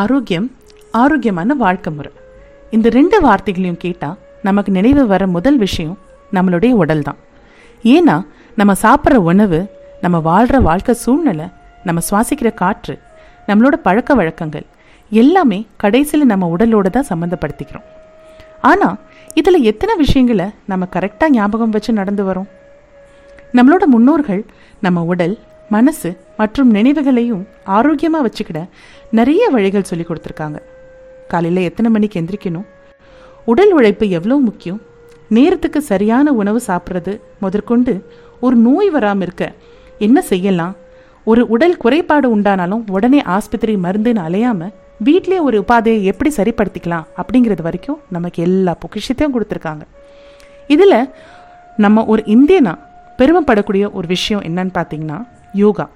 ஆரோக்கியம் ஆரோக்கியமான வாழ்க்கை முறை. இந்த ரெண்டு வார்த்தைகளையும் கேட்டால் நமக்கு நினைவு வர முதல் விஷயம் நம்மளுடைய உடல் தான். ஏன்னா நம்ம சாப்பிட்ற உணவு நம்ம வாழ்கிற வாழ்க்கை சூழ்நிலை நம்ம சுவாசிக்கிற காற்று நம்மளோட பழக்க வழக்கங்கள் எல்லாமே கடைசியில் நம்ம உடலோட தான் சம்மந்தப்படுத்திக்கிறோம் ஆனால் இதில் எத்தனை விஷயங்களை நம்ம கரெக்டாக ஞாபகம் வச்சு நடந்து வரோம்? நம்மளோட முன்னோர்கள் நம்ம உடல் மனசு மற்றும் நினைவுகளையும் ஆரோக்கியமாக வச்சுக்கிட நிறைய வழிகள் சொல்லி கொடுத்துருக்காங்க. காலையில் எத்தனை மணிக்கு எந்திரிக்கணும்? உடல் உழைப்பு எவ்வளோ முக்கியம்? நேரத்துக்கு சரியான உணவு சாப்பிட்றது முதற்கொண்டு ஒரு நோய் வராமல் இருக்க என்ன செய்யலாம்? ஒரு உடல் குறைபாடு உண்டானாலும் உடனே ஆஸ்பத்திரி மருந்துன்னு அலையாமல் வீட்டிலே ஒரு உபாதையை எப்படி சரிப்படுத்திக்கலாம் அப்படிங்கிறது வரைக்கும் நமக்கு எல்லா பொக்கிஷத்தையும் கொடுத்துருக்காங்க. இதில் நம்ம ஒரு இந்தியனா பெருமைப்படக்கூடிய ஒரு விஷயம் என்னன்னு பார்த்தீங்கன்னா யோகா.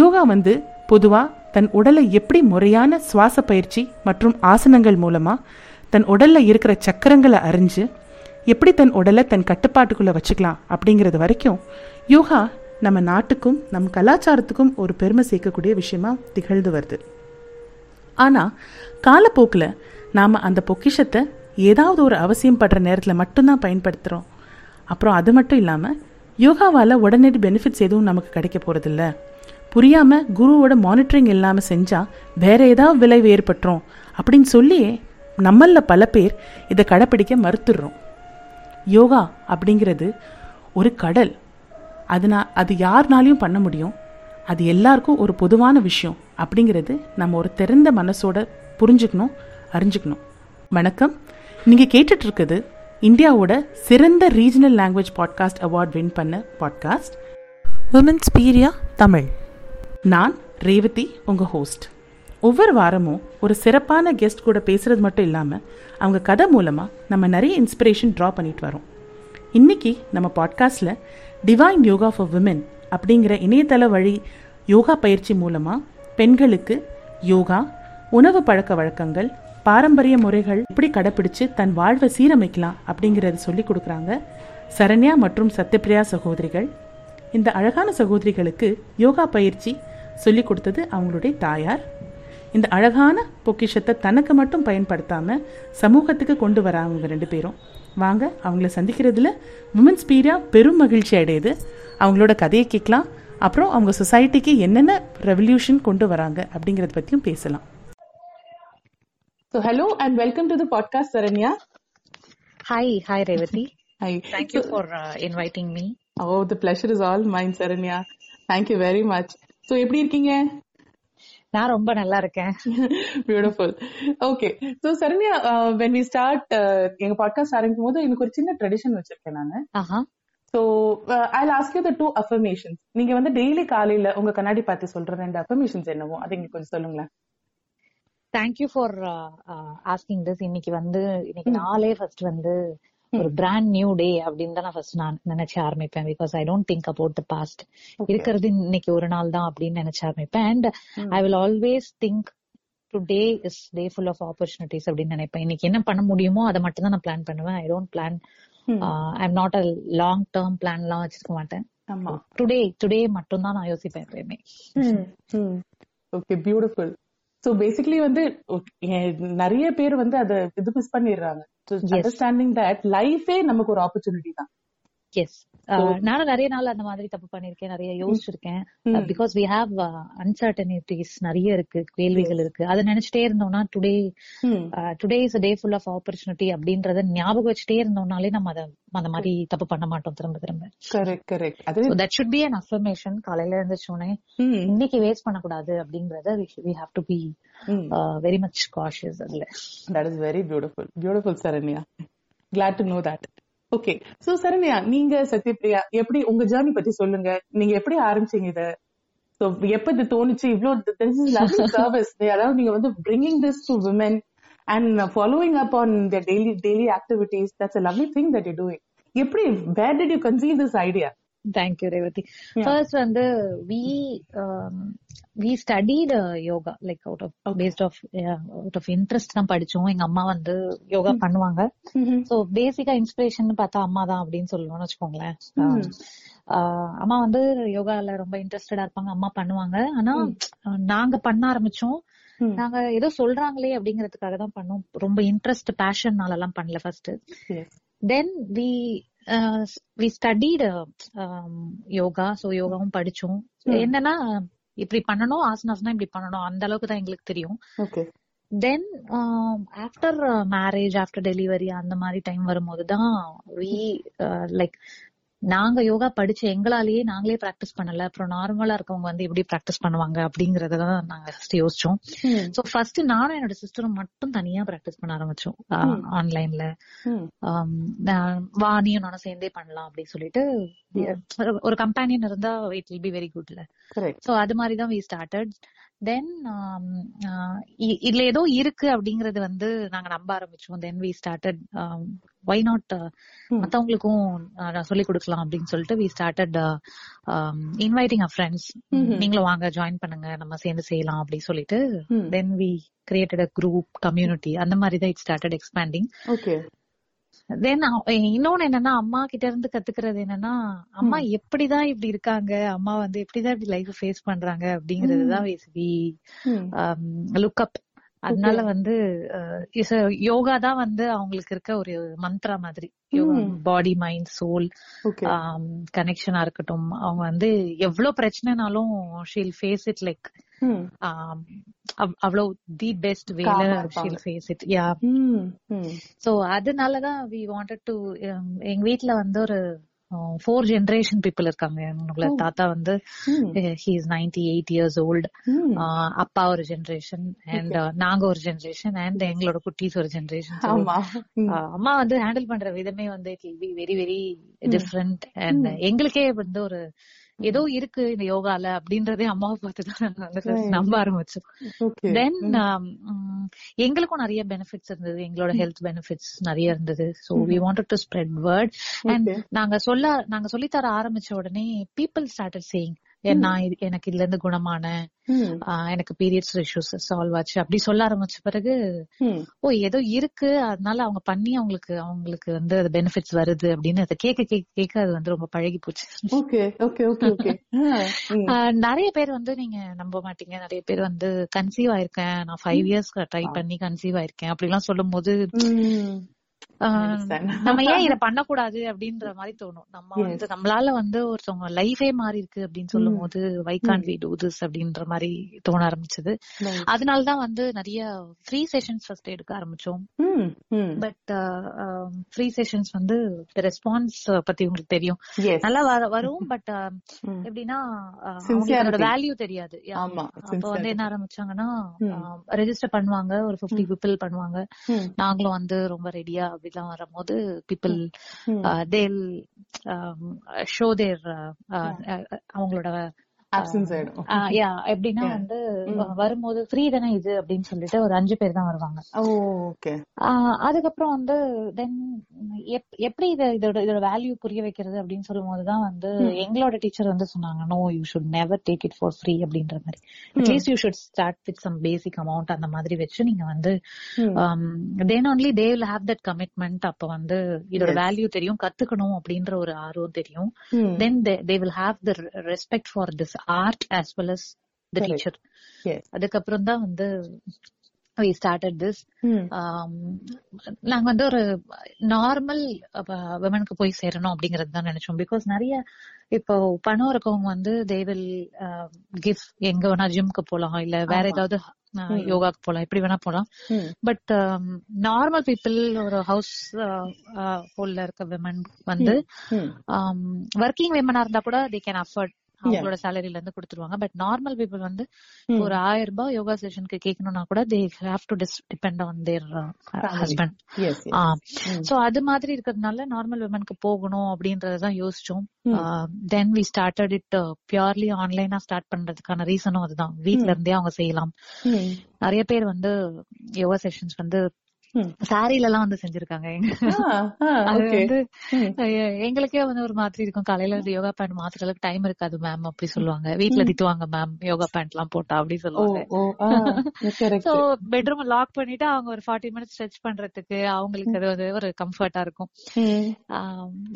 யோகா வந்து பொதுவாக தன் உடலை எப்படி முறையான சுவாச பயிற்சி மற்றும் ஆசனங்கள் மூலமாக தன் உடலில் இருக்கிற சக்கரங்களை அறிஞ்சு எப்படி தன் உடலை தன் கட்டுப்பாட்டுக்குள்ளே வச்சுக்கலாம் அப்படிங்கிறது வரைக்கும் யோகா நம்ம நாட்டுக்கும் நம் கலாச்சாரத்துக்கும் ஒரு பெருமை சேர்க்கக்கூடிய விஷயமா திகழ்ந்து வருது. ஆனால் காலப்போக்கில் நாம் அந்த பொக்கிஷத்தை ஏதாவது ஒரு அவசியம் படுற நேரத்தில் மட்டும்தான் பயன்படுத்துகிறோம் அப்புறம் அது மட்டும் இல்லாமல் யோகாவால் உடனடி பெனிஃபிட்ஸ் எதுவும் நமக்கு கிடைக்க போகிறதில்ல புரியாமல் குருவோட மானிட்டரிங் இல்லாமல் செஞ்சால் வேற ஏதாவது விளைவு ஏற்பட்டுரும். அப்படின்னு சொல்லியே நம்மள பல பேர் இதை கடைப்பிடிக்க மறுத்துடுறோம். யோகா அப்படிங்கிறது ஒரு கடல். அதுனா அது யாருனாலையும் பண்ண முடியும். அது எல்லாருக்கும் ஒரு பொதுவான விஷயம் அப்படிங்கிறது நம்ம ஒரு திறந்த மனசோட புரிஞ்சுக்கணும் அறிஞ்சுக்கணும். வணக்கம். நீங்கள் கேட்டுட்ருக்குது இந்தியாவோட சிறந்த regional language podcast award win பண்ண பாட்காஸ்ட் உமன்ஸ் பீரியா தமிழ் நான் ரேவதி உங்கள் ஹோஸ்ட் ஒவ்வொரு வாரமும் ஒரு சிறப்பான கெஸ்ட் கூட பேசுகிறது மட்டும் இல்லாமல் அவங்க கதை மூலமாக நம்ம நிறைய இன்ஸ்பிரேஷன் ட்ரா பண்ணிட்டு வரோம். இன்றைக்கி நம்ம பாட்காஸ்டில் டிவைன் யோகா ஃபார் விமென் அப்படிங்கிற இணையதள வழி யோகா பயிற்சி மூலமாக பெண்களுக்கு யோகா உணவு பழக்க வழக்கங்கள் பாரம்பரிய முறைகள் எப்படி கடைப்பிடிச்சு தன் வாழ்வை சீரமைக்கலாம் அப்படிங்கிறத சொல்லி கொடுக்குறாங்க சரண்யா மற்றும் சத்யபிரியா சகோதரிகள். இந்த அழகான சகோதரிகளுக்கு யோகா பயிற்சி சொல்லி கொடுத்தது அவங்களுடைய தாயார். இந்த அழகான பொக்கிஷத்தை தனக்கு மட்டும் பயன்படுத்தாம சமூகத்துக்கு கொண்டு வராங்க அவங்க ரெண்டு பேரும். வாங்க அவங்கள சந்திக்கிறதுல விமன்ஸ் பீரியா பெரும் மகிழ்ச்சி அடையுது. அவங்களோட கதையை கேட்கலாம். அப்புறம் அவங்க சொசைட்டிக்கு என்னென்ன ரெவல்யூஷன் கொண்டு வராங்க அப்படிங்கறத பத்தியும் பேசலாம். So hello and welcome to the podcast Saranya Hi, hi Revati. Hi Thank you for uh, inviting me. Oh the pleasure is all mine Saranya thank you very much so எப்படி இருக்கீங்க? நான் ரொம்ப நல்லா இருக்கேன். Beautiful okay so Saranya when we start எங்க podcast ஆரம்பிக்கும் போது எனக்கு ஒரு சின்ன ட்ரெடிஷன் வச்சிருக்கேன் நான். ஆஹா. So I ask you the two affirmations நீங்க வந்து டெய்லி காலையில உங்க கண்ணாடி பார்த்து சொல்ற ரெண்டு அஃபர்மேஷன்ஸ் என்னவோ அதை இங்க கொஞ்சம் சொல்லுங்களேன். Thank you for asking this இன்னைக்கு வந்து இன்னைக்கு நாளே ஃபர்ஸ்ட் வந்து ஒரு பிராண்ட் நியூ டே அப்படின்னு தான் நான் ஃபர்ஸ்ட் நான் நினைச்சு ஆரம்பிப்பேன். Because I don't think about the past இருக்கிறது இன்னைக்கு ஒரு நாள் தான் அப்படின்னு நினைச்சு ஆரம்பிப்பேன். And I will always think today is day full of opportunities அப்படின்னு நினைப்பேன். இன்னைக்கு என்ன பண்ண முடியுமோ அதை மட்டும் தான் நான் பிளான் பண்ணுவேன். I don't plan I am not a long term plan எல்லாம் வச்சிருக்க மாட்டேன். டுடே டுடே மட்டும் தான் நான் யோசிப்பேன் எப்பயுமே. ஓகே பியூட்டிஃபுல் ஸோ பேசிக்கலி வந்து நிறைய பேர் வந்து அதை இது மிஸ் பண்ணிடுறாங்க. அண்டர்ஸ்டாண்டிங் தட் லைஃபே நமக்கு ஒரு ஆப்பர்ச்சுனிட்டி தான். எஸ் நானும் நிறைய நாள் அந்த மாதிரி தப்பு பண்ணிருக்கேன் நிறைய யோசிச்சிருக்கேன். பிகாஸ் வி ஹாவ் அன்சர்டனிட்டிஸ் நிறைய இருக்கு கேள்விகள் இருக்கு. அதை நினைச்சிட்டே இருந்தோம்னா today today is day full of opportunity அப்படின்றத ஞாபகம் வச்சுட்டே இருந்தோம்னாலே நம்ம அதை அந்த மாதிரி தப்பு பண்ண மாட்டோம் திரும்ப திரும்ப. கரெக்ட் கரெக்ட் அது that should be an affirmation காலையில இருந்துச்சோடனே ம், இன்னைக்கு வேஸ்ட் பண்ணக்கூடாது அப்படிங்கறத we have to be. Very much cautious அதுல. That is very beautiful. Beautiful, சரண்யா. Glad to know that. Okay so Saranya நீங்க சத்யபிரியா எப்படி உங்க ஜேர்னி பத்தி சொல்லுங்க நீங்க எப்படி ஆரம்பிச்சீங்க இத சோ எப்ப இது தோணுச்சு இவ்ளோ திஸ் இஸ் லவ் சர்வீஸ் அதாவது நீங்க வந்து bringing this to women and following up on their daily daily activities that's a lovely thing that you doing எப்படி where did you conceive this idea thank you Revathi first வந்து we we studied yoga like out of paste of out of interest தான் படிச்சோம். எங்க அம்மா வந்து யோகா பண்ணுவாங்க. So பேசிக்கா inspiration பார்த்தா அம்மா தான் அப்படின்னு சொல்லணும்னு வச்சுக்கோங்களேன். ஆஹ் அம்மா வந்து யோகால ரொம்ப இன்ட்ரெஸ்டடா இருப்பாங்க. அம்மா பண்ணுவாங்க. ஆனா நாங்க பண்ண ஆரம்பிச்சோம். நாங்க ஏதோ சொல்றாங்களே அப்படிங்கறதுக்காக தான் பண்ணோம். ரொம்ப இன்ட்ரெஸ்ட் பேஷன்னால எல்லாம் பண்ணல first. Then we we studied yoga so யோகாவும் படிச்சோம் என்னன்னா இப்படி பண்ணணும் ஆசனாஸ்னா இப்படி பண்ணணும் அந்த அளவுக்கு தான் எங்களுக்கு தெரியும். Then after marriage after delivery அந்த மாதிரி டைம் வரும்போது தான் வி லைக் நாங்க யோகா படிச்ச எங்களாலேயே நாங்களே பிராக்டிஸ் பண்ணல. அப்புறம் நார்மலா இருக்கவங்க வந்து எப்படி பிராக்டிஸ் பண்ணுவாங்க அப்படிங்கறத தான் நாங்க ஃபர்ஸ்ட் யோசிச்சோம். சோ ஃபர்ஸ்ட் நானும் என்னோட சிஸ்டரும் மட்டும் தனியா பிராக்டிஸ் பண்ண ஆரம்பிச்சோம். ஆன்லைன்ல ம். வாணியும் நானும் சேர்ந்தே பண்ணலாம் அப்படின்னு சொல்லிட்டு ஒரு- கம்பெனியன் இருந்தா இட் வில் பி வெரி குட்ல. சோ அது மாதிரி தான் வி ஸ்டார்டட் தென் இதுல ஏதோ இருக்கு அப்படிங்கறது வந்து நாங்க நம்ப ஆரம்பிச்சோம் then we started why not மத்தவங்களுக்கும் uh, நான் சொல்லி கொடுக்கலாம் அப்படின்னு சொல்லிட்டு we started inviting a friends நீங்களும் வாங்க ஜாயின் பண்ணுங்க நம்ம சேர்ந்து செய்யலாம் அப்படின்னு சொல்லிட்டு. Then we created a group community அந்த மாதிரி தான் இட் ஸ்டார்டட் எக்ஸ்பேண்டிங் தென் இன்னொன்னு என்னன்னா அம்மா கிட்ட இருந்து கத்துக்கிறது என்னன்னா அம்மா எப்படிதான் இப்படி இருக்காங்க? அம்மா வந்து எப்படிதான் இப்படி லைஃப் ஃபேஸ் பண்றாங்க? அப்படிங்கறது தான் வி. லுக் அப் அதனால வந்து யோகா தான் வந்து அவங்களுக்கு இருக்க ஒரு மந்த்ரா மாதிரி. பாடி மைண்ட் சோல் கனெக்ஷனா இருக்கட்டும். அவங்க வந்து எவ்வளவு பிரச்சனைனாலும் ஷீல் ஃபேஸ் இட் லைக். அவ்வளவு தி பெஸ்ட் வேல. She'll face it yeah. So அதனாலதான் வி வாண்டட் டு எங்க வீட்ல வந்து ஒரு ஃபோர் ஜெனரேஷன் பீப்புள் இருக்காங்க. என்னோட தாத்தா வந்து. He is ninety eight years old. அப்பா ஒரு ஜெனரேஷன் அண்ட் நாங்க ஒரு ஜெனரேஷன் அண்ட் எங்களோட குட்டீஸ் ஒரு ஜெனரேஷன் ஆமா. ம். அம்மா வந்து ஹேண்டில் பண்ற விதமே வந்து it will be very very different and எங்களுக்கே வந்து ஒரு ஏதோ இருக்கு இந்த யோகால அப்படின்றதே அம்மாவை பார்த்துதான் நாங்க நம்ப ஆரம்பிச்சோம். தென் எங்களுக்கும் நிறைய பெனிஃபிட்ஸ் இருந்தது. எங்களோட ஹெல்த் பெனிஃபிட்ஸ் நிறைய இருந்தது. So we wanted to spread word and. நாங்க சொல்ல நாங்க சொல்லித்தர ஆரம்பிச்ச உடனே பீப்புள் ஸ்டார்டட் சேயிங் நான் எனக்கு இதுல இருந்து குணமான எனக்கு பீரியட்ஸ் இஷ்யூஸ் சால்வ் ஆச்சு அப்படி சொல்ல ஆரம்பிச்ச பிறகு. ஓ ஏதோ இருக்கு அதனால அவங்க பண்ணி அவங்களுக்கு அவங்களுக்கு வந்து அது பெனிஃபிட்ஸ் வருது அப்படின்னு அதை கேட்க கேட்க கேட்க அது வந்து ரொம்ப பழகி போச்சு ஓகே ஓகே ஓகே ஓகே ஆ. ம். ஆஹ் நிறைய பேர் வந்து நீங்க நம்ப மாட்டீங்க நிறைய பேர் வந்து கன்சீவ் ஆயிருக்கேன் நான் ஃபைவ் இயர்ஸ் ட்ரை பண்ணி கன்சீவ் ஆயிருக்கேன் அப்படிலாம் சொல்லும் போது. நம்ம ஏன் இத பண்ணக்கூடாது அப்படின்ற மாதிரி தோணும். நம்ம வந்து நம்மளால வந்து ஒருத்தவங்க லைஃபே மாறி இருக்கு அப்படின்னு சொல்லும் போது why can we do this அப்படின்ற மாதிரி தோண ஆரம்பிச்சது. அதனாலதான் வந்து நிறைய ஃப்ரீ செஷன்ஸ் ஃபர்ஸ்ட் எடுக்க ஆரம்பிச்சோம். பட் ஃப்ரீ செஷன்ஸ் வந்து ரெஸ்பான்ஸ் பத்தி உங்களுக்கு தெரியும். நல்லா வர- வரும். பட் ம். எப்படின்னா அதோட வேல்யூ தெரியாது. அப்ப வந்து. என்ன ஆரம்பிச்சாங்கன்னா ரெஜிஸ்டர் பண்ணுவாங்க. ஒரு 50 பீப்புள் பண்ணுவாங்க. ம். நாங்களும் வந்து ரொம்ப ரெடியா அப்படிலாம் வரும்போது பீப்புள். தேல் ஷோ தேர் அவங்களோட எப்படின்னா. வந்து வரும்போது ஃப்ரீ தானே இது அப்படின்னு சொல்லிட்டு ஒரு அஞ்சு பேர் தான் வருவாங்க. அதுக்கப்புறம் வந்து தென் எப்படி இத இதோட இதோட வேல்யூ புரிய வைக்கிறது அப்படின்னு சொல்லும் போதுதான் வந்து எங்களோட டீச்சர் வந்து சொன்னாங்க no you should never take it for free அப்படின்ற மாதிரி. At least you should start with some basic amount அந்த மாதிரி வச்சு நீங்க வந்து then only they will have that commitment அப்ப வந்து இதோட வேல்யூ தெரியும் கத்துக்கணும் அப்படின்ற ஒரு ஆர்வம் தெரியும். Then they will have the respect for this art as well as the. Teacher. அதுக்கப்புறம் தான் வந்து this ம். ஆம், நாங்க வந்து ஒரு நார்மல் விமனுக்கு போய் சேரணும் அப்படிங்கறது தான் நினைச்சோம் பிகாஸ் நிறைய இப்போ பணம் இருக்கவங்க வந்து தே வில் கிவ் எங்க வேணா ஜிம்க்கு போலாம் இல்ல வேற ஏதாவது யோகாக்கு போலாம் எப்படி வேணா போலாம். பட் நார்மல் பீப்புள் ஒரு ஹவுஸ் ஹோல்ல இருக்க விமன் வந்து. ஒர்க்கிங் விமனா இருந்தா கூட தே கேன் அஃபோர்ட் அவங்களோட சேலரில இருந்து கொடுத்துருவாங்க பட் நார்மல் பீப்புள் வந்து ம். ஒரு ஆயிரம் ரூபாய் யோகா செஷனுக்கு கேட்கணும்னா கூட they have to depend on their husband. So அது மாதிரி இருக்கிறதுனால நார்மல் விமனுக்கு போகணும் அப்படின்றதான் யோசிச்சோம். Then we started it purely ஆன்லைனா start பண்றதுக்கான ரீசனும் அதுதான் வீட்ல இருந்தே அவங்க செய்யலாம் ம். நிறைய பேர் வந்து யோகா செஷன்ஸ் வந்து. சாரில எல்லாம் வந்து செஞ்சிருக்காங்க அது. வந்து எங்களுக்கே வந்து ஒரு மாதிரி இருக்கும். காலையில வந்து யோகா பேண்ட் மாத்துற அளவுக்கு டைம் இருக்காது மேம் அப்படி சொல்லுவாங்க. வீட்ல திட்டுவாங்க மேம் யோகா பேண்ட் எல்லாம் போட்டா அப்படி சொல்லுவாங்க. சோ பெட்ரூம் லாக் பண்ணிட்டு அவங்க ஒரு ஃபார்ட்டி மினிட்ஸ் ஸ்ட்ரெச் பண்றதுக்கு அவங்களுக்கு அது வந்து ஒரு கம்ஃபர்ட்டா இருக்கும்.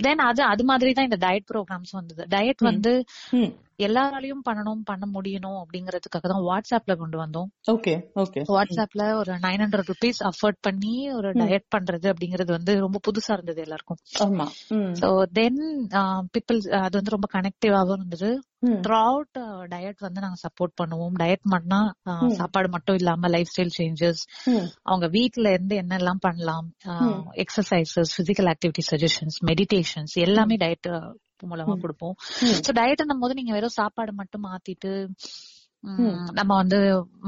தென் அது அது மாதிரி தான் இந்த டயட் ப்ரோக்ராம்ஸ் வந்தது. டயட் வந்து. எல்லாராலையும் பண்ணணும் பண்ண முடியணும் அப்படிங்கறதுக்காக தான் வாட்ஸ்அப்ல கொண்டு வந்தோம். Okay okay. வாட்ஸ்அப்ல ஒரு நைன் ஹண்ட்ரட் ருபீஸ் அஃபோர்ட் பண்ணி ஒரு டயட் பண்றது அப்படிங்கறது வந்து ரொம்ப புதுசா இருந்தது எல்லாருக்கும். சோ தென் பீப்புள் அது வந்து ரொம்ப கனெக்டிவாகவும் இருந்தது. ம். த்ரூ அவுட் டயட் வந்து நாங்க சப்போர்ட் பண்ணுவோம். டயட் பண்ணா சாப்பாடு மட்டும் இல்லாம லைஃப் ஸ்டைல் சேஞ்சஸ் அவங்க வீட்ல இருந்து என்னெல்லாம் பண்ணலாம் exercises physical activity suggestions meditations எல்லாமே டயட் மூலமா கொடுப்போம். சோ டயட்னும் போது நீங்க வெறும் சாப்பாடு மட்டும் மாத்திட்டு நம்ம வந்து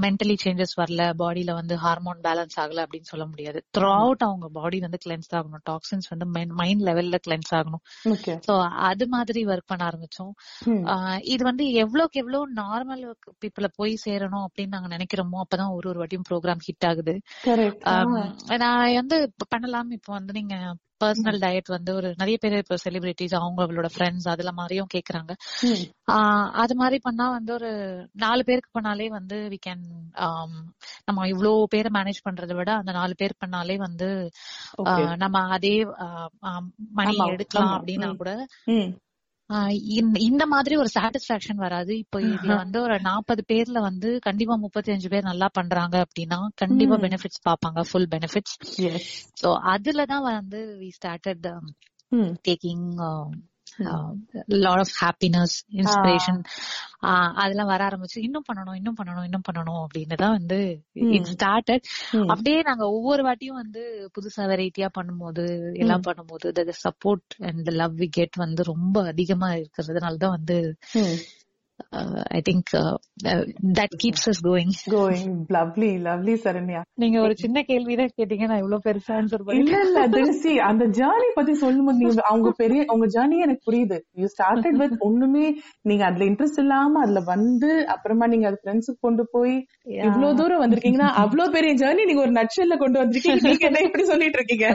மென்டலி சேஞ்சஸ் வரல பாடியில வந்து ஹார்மோன் பேலன்ஸ் ஆகல அப்படின்னு சொல்ல முடியாது. த்ரூ அவுட் அவங்க பாடி வந்து கிளென்ஸ் ஆகணும். டாக்ஸின்ஸ் வந்து மைண்ட் லெவல்ல கிளென்ஸ் ஆகணும். சோ அது மாதிரி ஒர்க் பண்ண ஆரம்பிச்சோம். இது வந்து எவ்வளவுக்கு எவ்வளவு நார்மல் பீப்புள போய் சேரணும் அப்படின்னு நாங்க நினைக்கிறோமோ அப்பதான் ஒரு ஒரு வாட்டியும் ப்ரோக்ராம் ஹிட் ஆகுது. நான் வந்து பண்ணலாம் இப்போ வந்து நீங்க பர்சனல் டயட் வந்து ஒரு நிறைய பேர் இப்போ செலிபிரிட்டிஸ் அவங்களோட ஃப்ரெண்ட்ஸ் அதுல மாதிரியும் கேக்குறாங்க. அது மாதிரி பண்ணா வந்து ஒரு நாலு பேருக்கு பண்ணாலே வந்து வி கேன் நம்ம இவ்ளோ பேரை மேனேஜ் பண்றதை விட அந்த நாலு பேர் பண்ணாலே வந்து நம்ம அதே மணி எடுக்கலாம் அப்படின்னா. கூட இந்த- இந்த மாதிரி ஒரு சாட்டிஸ்பாக்சன் வராது. இப்போ இதுல வந்து ஒரு நாற்பது பேர்ல வந்து கண்டிப்பா முப்பத்தி அஞ்சு பேர் நல்லா பண்றாங்க அப்படின்னா கண்டிப்பா பெனிஃபிட்ஸ் பாப்பாங்க ஃபுல் பெனிஃபிட்ஸ் சோ அதுலதான் வந்து we started taking lot of happiness inspiration அதெல்லாம் வர ஆரம்பிச்சு இன்னும் பண்ணணும் இன்னும் பண்ணணும் இன்னும் பண்ணணும் அப்படின்னு தான் வந்து இட் ஸ்டார்டட் அப்படியே நாங்க ஒவ்வொரு வாட்டியும் வந்து புதுசா வெரைட்டியா பண்ணும்போது எல்லாம் பண்ணும்போது support and love we get வந்து ரொம்ப அதிகமா இருக்கிறதுனால தான் வந்து ம் I think that keeps us going going lovely lovely Saranya நீங்க ஒரு சின்ன கேள்விதான் கேட்டீங்க நான் இவ்வளவு பெருசா ஆன்சர் இல்ல இல்ல அந்த ஜேர்னி பத்தி சொல்லும்போது நீங்க அவங்க பெரிய உங்க ஜேர்னி எனக்கு புரியுது. யூ ஸ்டார்டட் வித் ஒண்ணுமே நீங்க அதுல இன்ட்ரெஸ்ட் இல்லாம அதுல வந்து அப்புறமா நீங்க அது ஃப்ரெண்ட்ஸுக்கு கொண்டு போய் இவ்வளவு தூரம் வந்திருக்கீங்கன்னா அவ்வளவு பெரிய ஜேர்னி நீங்க ஒரு நட்சல்ல கொண்டு வந்திருக்கீங்க. நீங்க என்ன இப்படி சொல்லிட்டு இருக்கீங்க?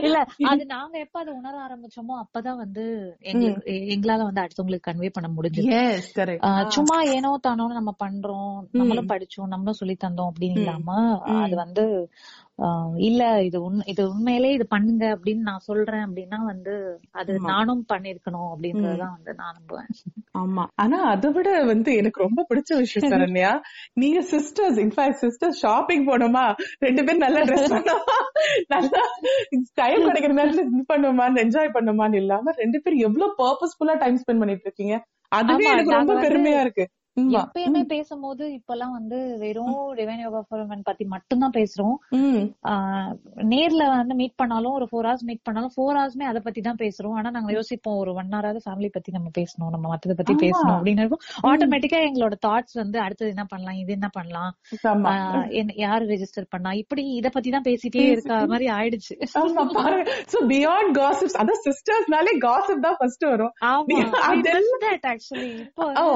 இல்ல அது நாங்க எப்ப அதை உணர ஆரம்பிச்சோமோ அப்பதான் வந்து எங்களால வந்து அடுத்தவங்களுக்கு கன்வே பண்ண முடிஞ்சது. சும்மா ஏனோ தானோன்னு நம்ம பண்றோம் நம்மளும் படிச்சோம் நம்மளும் சொல்லி தந்தோம் அப்படின்னு இல்லாம அது வந்து இல்ல இது உண் இது உண்மையிலே இது பண்ணுங்க அப்படின்னு நான் சொல்றேன் அப்படின்னா வந்து அது நானும் பண்ணிருக்கணும் அப்படின்றதுதான் வந்து நான் நம்புவேன். ஆமா. ஆனா அதை விட வந்து எனக்கு ரொம்ப பிடிச்ச விஷயம் சரண்யா நீங்க சிஸ்டர்ஸ் இன்ஃபேக்ட் சிஸ்டர்ஸ் ஷாப்பிங் போனோமா? ரெண்டு பேரும் நல்லா ட்ரெஸ் பண்ணோமா? நல்லா டைம் கிடைக்கிற நேரத்துல இது பண்ணுமா என்ஜாய் பண்ணுமான்னு இல்லாம ரெண்டு பேரும் எவ்வளவு பர்பஸ்ஃபுல்லா டைம் ஸ்பெண்ட் பண்ணிட்டு இருக்கீங்க? அதுவே எனக்கு ரொம்ப பெருமையா இருக்கு. எப்பயுமே பேசும்போது இப்பெல்லாம் வந்து வெறும் டிவைன் யோகா ஃபார்மன் பத்தி மட்டும்தான் பேசுறோம். நேர்ல வந்து மீட் பண்ணாலும் ஒரு ஃபோர் ஹவர்ஸ் மீட் பண்ணாலும் ஃபோர் ஹவர்ஸ்மே அதை பத்தி தான் பேசுறோம். ஆனா நாங்க யோசிப்போம் ஒரு ஒன் ஹவராவது ஃபேமிலி பத்தி நம்ம பேசணும் நம்ம மத்தத பத்தி. பேசணும் அப்படின்னு இருக்கும். ஆட்டோமேட்டிக்கா எங்களோட தாட்ஸ் வந்து அடுத்தது என்ன பண்ணலாம் இது என்ன பண்ணலாம் யாரு ரெஜிஸ்டர் பண்ணா இப்படி இத பத்தி தான் பேசிட்டே இருக்க மாதிரி ஆயிடுச்சு. சோ பியாண்ட் காசிப்ஸ் அதான் சிஸ்டர்ஸ்னாலே காசிப் தான் ஃபர்ஸ்ட் வரும். ஆமா. ஆக்சுவலி இப்போ ஓ.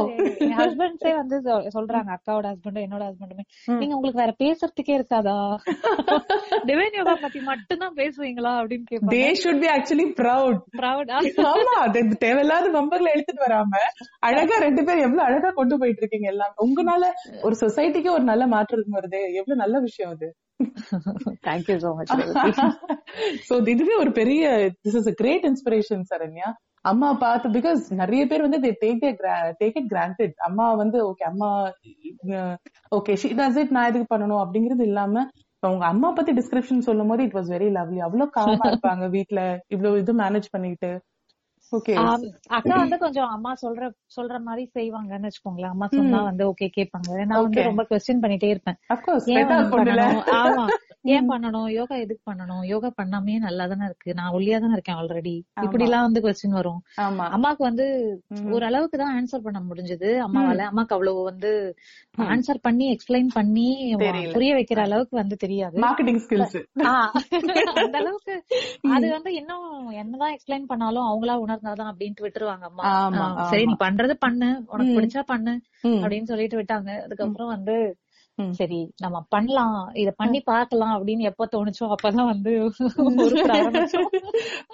ஹஸ்பண்ட்ஸே வந்து சொல்றாங்க. அக்காவோட ஹஸ்பண்டும் என்னோட ஹஸ்பண்டுமே நீங்க உங்களுக்கு வேற பேசுறதுக்கே இருக்காதா? டிவைன் யோகா பத்தி மட்டும் தான் பேசுவீங்களா அப்படின்னு தே கேட்பாங்க ஷுட் பி ஆக்சுவலி ப்ரௌட் ப்ரௌடா ஆமா தேவையில்லாத நம்பர்ல எடுத்துட்டு வராம அழகா ரெண்டு பேரும் எவ்வளவு அழகா கொண்டு போயிட்டு இருக்கீங்க எல்லாம். உங்களால ஒரு சொசைட்டிக்கு ஒரு நல்ல மாற்றம் வருது. எவ்வளவு நல்ல விஷயம் அது. தேங்க்யூ சோ மச் சோ இதுவே ஒரு பெரிய this is a great inspiration Saranya. அம்மா பார்த்து பிகாஸ் நிறைய பேர் வந்து டேக் இட் கிராண்டட் அம்மா வந்து ஓகே அம்மா ஓகே ஷி டஸ் இட் நான் எதுக்கு பண்ணணும் அப்படிங்கிறது இல்லாம உங்க அம்மா பத்தி டிஸ்கிரிப்ஷன் சொல்லும் போது இட் வாஸ் வெரி லவ்லி அவ்வளவு காமா இருப்பாங்க வீட்ல இவ்வளவு இது மேனேஜ் பண்ணிட்டு ஓகே அக்கா வந்து கொஞ்சம் அம்மா சொல்ற சொல்ற மாதிரி செய்வாங்கன்னு வச்சுக்கோங்களேன். அம்மா சொன்னா வந்து ஓகே கேட்பாங்க. நான் வந்து. ரொம்ப கொஸ்டின் பண்ணிட்டே இருப்பேன். ஏன் பண்ணணும்? யோகா எதுக்கு பண்ணணும்? யோகா பண்ணாமே நல்லா தானே இருக்கு. நான் ஒல்லியா தானே இருக்கேன் ஆல்ரெடி இப்படி எல்லாம் வந்து கொஸ்டின் வரும். அம்மாக்கு வந்து ஓரளவுக்கு தான் ஆன்சர் பண்ண முடிஞ்சது. அம்மாவால. அம்மாக்கு அவ்வளவு வந்து ஆன்சர் பண்ணி எக்ஸ்பிளைன் பண்ணி. புரிய வைக்கிற அளவுக்கு வந்து தெரியாது. மார்க்கெட்டிங் ஸ்கில்ஸ் அந்த அளவுக்கு அது வந்து இன்னும் என்னதான் எக்ஸ்பிளைன் பண்ணாலும் அவங்களா உணர்ந்தாதான் அப்படின்ட்டு விட்டுருவாங்க அம்மா. சரி நீ பண்றது பண்ணு. உனக்கு பிடிச்சா பண்ணு. அப்படின்னு சொல்லிட்டு விட்டாங்க. அதுக்கப்புறம் வந்து. சரி நம்ம பண்ணலாம். இத பண்ணி பார்க்கலாம் அப்படின்னு எப்ப தோணுச்சோ அப்பதான் வந்து